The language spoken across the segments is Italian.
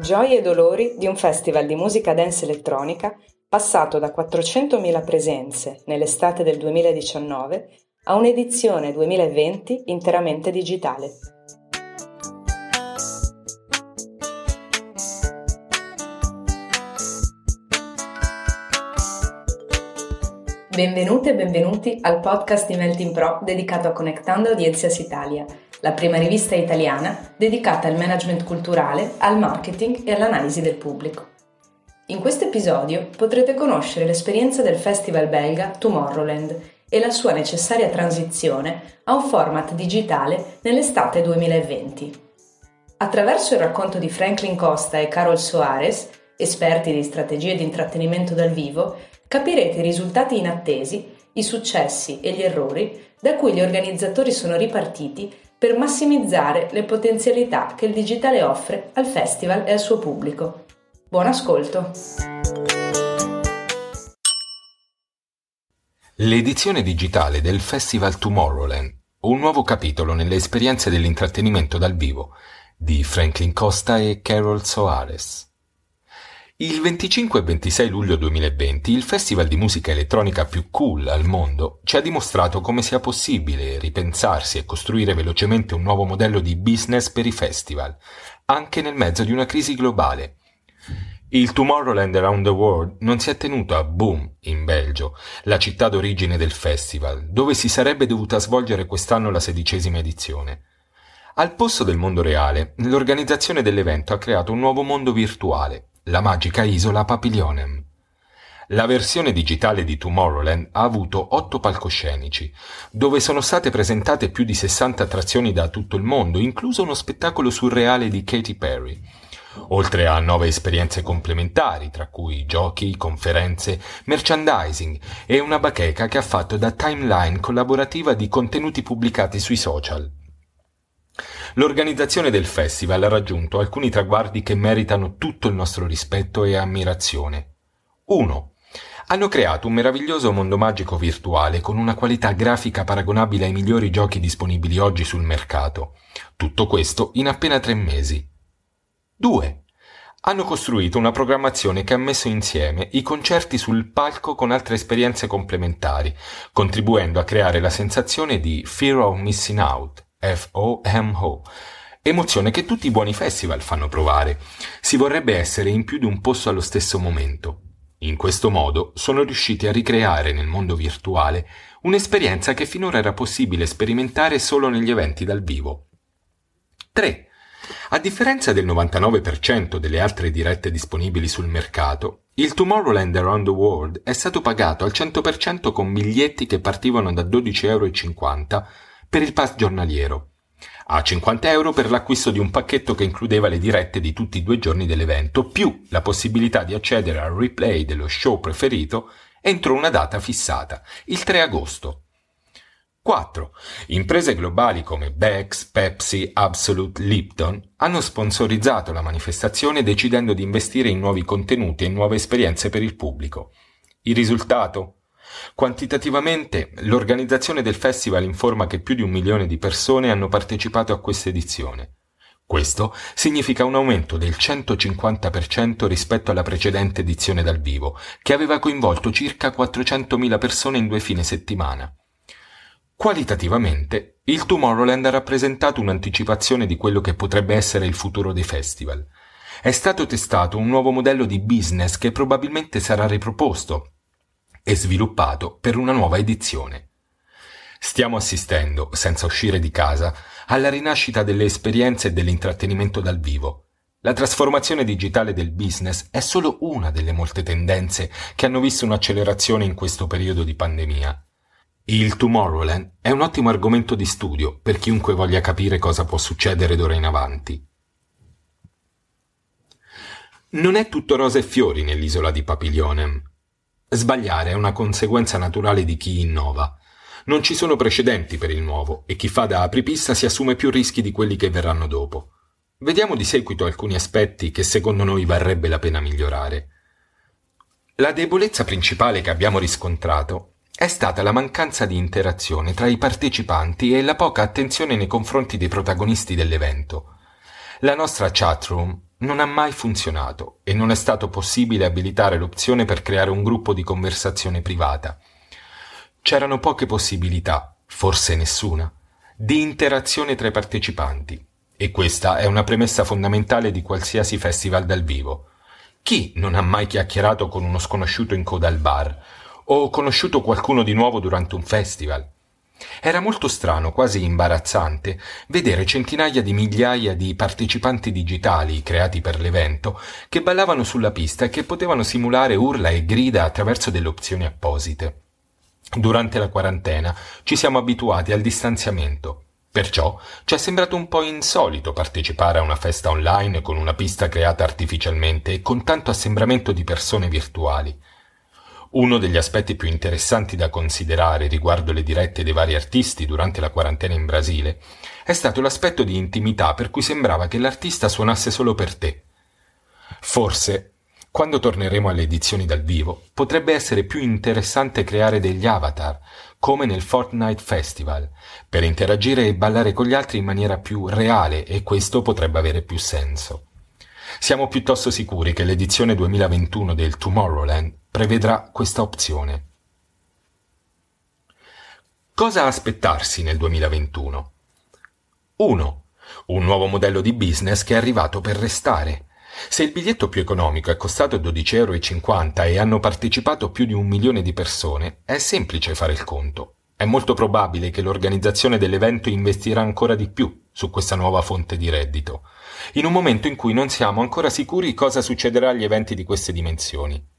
Gioie e dolori di un festival di musica dance elettronica passato da 400.000 presenze nell'estate del 2019 a un'edizione 2020 interamente digitale. Benvenute e benvenuti al podcast di Melting Pro dedicato a Connectando Audiencias Italia, la prima rivista italiana dedicata al management culturale, al marketing e all'analisi del pubblico. In questo episodio potrete conoscere l'esperienza del festival belga Tomorrowland e la sua necessaria transizione a un format digitale nell'estate 2020. Attraverso il racconto di Franklin Costa e Carol Soares, esperti di strategie di intrattenimento dal vivo, capirete i risultati inattesi, i successi e gli errori da cui gli organizzatori sono ripartiti per massimizzare le potenzialità che il digitale offre al festival e al suo pubblico. Buon ascolto! L'edizione digitale del Festival Tomorrowland, un nuovo capitolo nelle esperienze dell'intrattenimento dal vivo di Franklin Costa e Carol Soares. Il 25 e 26 luglio 2020 il festival di musica elettronica più cool al mondo ci ha dimostrato come sia possibile ripensarsi e costruire velocemente un nuovo modello di business per i festival, anche nel mezzo di una crisi globale. Il Tomorrowland Around the World non si è tenuto a Boom, in Belgio, la città d'origine del festival, dove si sarebbe dovuta svolgere quest'anno la sedicesima edizione. Al posto del mondo reale, l'organizzazione dell'evento ha creato un nuovo mondo virtuale, la magica isola Papilionem. La versione digitale di Tomorrowland ha avuto otto palcoscenici, dove sono state presentate più di 60 attrazioni da tutto il mondo, incluso uno spettacolo surreale di Katy Perry. Oltre a nove esperienze complementari, tra cui giochi, conferenze, merchandising e una bacheca che ha fatto da timeline collaborativa di contenuti pubblicati sui social. L'organizzazione del festival ha raggiunto alcuni traguardi che meritano tutto il nostro rispetto e ammirazione. 1. Hanno creato un meraviglioso mondo magico virtuale con una qualità grafica paragonabile ai migliori giochi disponibili oggi sul mercato. Tutto questo in appena tre mesi. 2. Hanno costruito una programmazione che ha messo insieme i concerti sul palco con altre esperienze complementari, contribuendo a creare la sensazione di fear of missing out, FOMO, emozione che tutti i buoni festival fanno provare. Si vorrebbe essere in più di un posto allo stesso momento. In questo modo sono riusciti a ricreare nel mondo virtuale un'esperienza che finora era possibile sperimentare solo negli eventi dal vivo. 3. A differenza del 99% delle altre dirette disponibili sul mercato, il Tomorrowland Around the World è stato pagato al 100% con biglietti che partivano da 12,50 euro per il pass giornaliero, a 50 euro per l'acquisto di un pacchetto che includeva le dirette di tutti i due giorni dell'evento, più la possibilità di accedere al replay dello show preferito entro una data fissata, il 3 agosto. 4. Imprese globali come Bex, Pepsi, Absolute, Lipton hanno sponsorizzato la manifestazione decidendo di investire in nuovi contenuti e nuove esperienze per il pubblico. Il risultato? Quantitativamente, l'organizzazione del festival informa che più di un milione di persone hanno partecipato a questa edizione. Questo significa un aumento del 150% rispetto alla precedente edizione dal vivo, che aveva coinvolto circa 400.000 persone in due fine settimana. Qualitativamente, il Tomorrowland ha rappresentato un'anticipazione di quello che potrebbe essere il futuro dei festival. È stato testato un nuovo modello di business che probabilmente sarà riproposto e sviluppato per una nuova edizione. Stiamo assistendo, senza uscire di casa, alla rinascita delle esperienze e dell'intrattenimento dal vivo. La trasformazione digitale del business è solo una delle molte tendenze che hanno visto un'accelerazione in questo periodo di pandemia. Il Tomorrowland è un ottimo argomento di studio per chiunque voglia capire cosa può succedere d'ora in avanti. Non è tutto rose e fiori nell'isola di Papilionem. Sbagliare è una conseguenza naturale di chi innova. Non ci sono precedenti per il nuovo e chi fa da apripista si assume più rischi di quelli che verranno dopo. Vediamo di seguito alcuni aspetti che secondo noi varrebbe la pena migliorare. La debolezza principale che abbiamo riscontrato è stata la mancanza di interazione tra i partecipanti e la poca attenzione nei confronti dei protagonisti dell'evento. La nostra chatroom non ha mai funzionato e non è stato possibile abilitare l'opzione per creare un gruppo di conversazione privata. C'erano poche possibilità, forse nessuna, di interazione tra i partecipanti e questa è una premessa fondamentale di qualsiasi festival dal vivo. Chi non ha mai chiacchierato con uno sconosciuto in coda al bar o conosciuto qualcuno di nuovo durante un festival? Era molto strano, quasi imbarazzante, vedere centinaia di migliaia di partecipanti digitali creati per l'evento che ballavano sulla pista e che potevano simulare urla e grida attraverso delle opzioni apposite. Durante la quarantena ci siamo abituati al distanziamento. Perciò ci è sembrato un po' insolito partecipare a una festa online con una pista creata artificialmente e con tanto assembramento di persone virtuali. Uno degli aspetti più interessanti da considerare riguardo le dirette dei vari artisti durante la quarantena in Brasile è stato l'aspetto di intimità per cui sembrava che l'artista suonasse solo per te. Forse, quando torneremo alle edizioni dal vivo, potrebbe essere più interessante creare degli avatar, come nel Fortnite Festival, per interagire e ballare con gli altri in maniera più reale e questo potrebbe avere più senso. Siamo piuttosto sicuri che l'edizione 2021 del Tomorrowland prevedrà questa opzione. Cosa aspettarsi nel 2021? 1. Un nuovo modello di business che è arrivato per restare. Se il biglietto più economico è costato 12,50 euro e hanno partecipato più di un milione di persone, è semplice fare il conto. È molto probabile che l'organizzazione dell'evento investirà ancora di più su questa nuova fonte di reddito, in un momento in cui non siamo ancora sicuri cosa succederà agli eventi di queste dimensioni.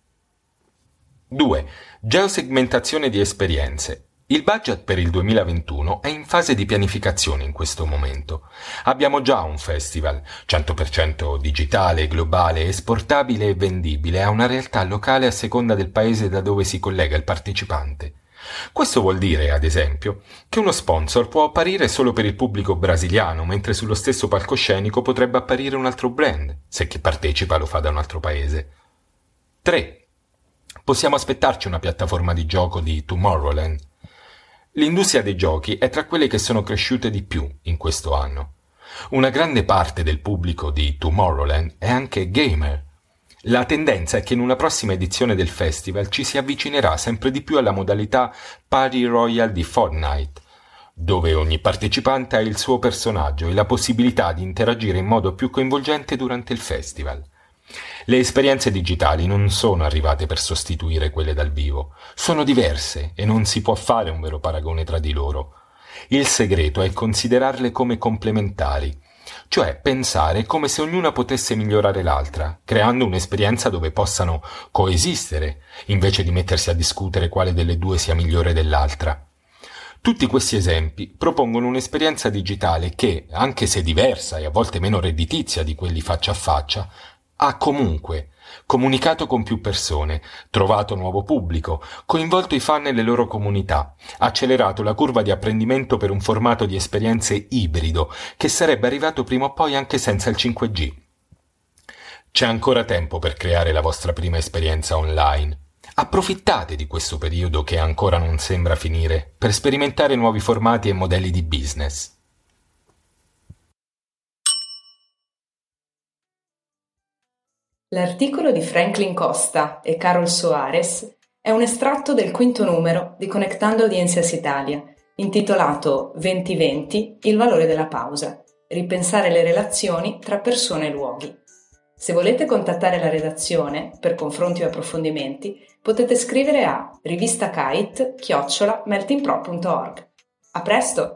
2. Geosegmentazione di esperienze. Il budget per il 2021 è in fase di pianificazione in questo momento. Abbiamo già un festival, 100% digitale, globale, esportabile e vendibile a una realtà locale a seconda del paese da dove si collega il partecipante. Questo vuol dire, ad esempio, che uno sponsor può apparire solo per il pubblico brasiliano, mentre sullo stesso palcoscenico potrebbe apparire un altro brand, se chi partecipa lo fa da un altro paese. 3. Possiamo aspettarci una piattaforma di gioco di Tomorrowland? L'industria dei giochi è tra quelle che sono cresciute di più in questo anno. Una grande parte del pubblico di Tomorrowland è anche gamer. La tendenza è che in una prossima edizione del festival ci si avvicinerà sempre di più alla modalità Party Royale di Fortnite, dove ogni partecipante ha il suo personaggio e la possibilità di interagire in modo più coinvolgente durante il festival. Le esperienze digitali non sono arrivate per sostituire quelle dal vivo, sono diverse e non si può fare un vero paragone tra di loro. Il segreto è considerarle come complementari, cioè pensare come se ognuna potesse migliorare l'altra, creando un'esperienza dove possano coesistere, invece di mettersi a discutere quale delle due sia migliore dell'altra. Tutti questi esempi propongono un'esperienza digitale che, anche se diversa e a volte meno redditizia di quelli faccia a faccia, ha comunque comunicato con più persone, trovato nuovo pubblico, coinvolto i fan nelle loro comunità, accelerato la curva di apprendimento per un formato di esperienze ibrido che sarebbe arrivato prima o poi anche senza il 5G. C'è ancora tempo per creare la vostra prima esperienza online. Approfittate di questo periodo che ancora non sembra finire per sperimentare nuovi formati e modelli di business. L'articolo di Franklin Costa e Carol Soares è un estratto del quinto numero di Connectando Audiencias Italia, intitolato 2020 Il valore della pausa, ripensare le relazioni tra persone e luoghi. Se volete contattare la redazione per confronti o approfondimenti, potete scrivere a rivistacite-meltingpro.org. A presto!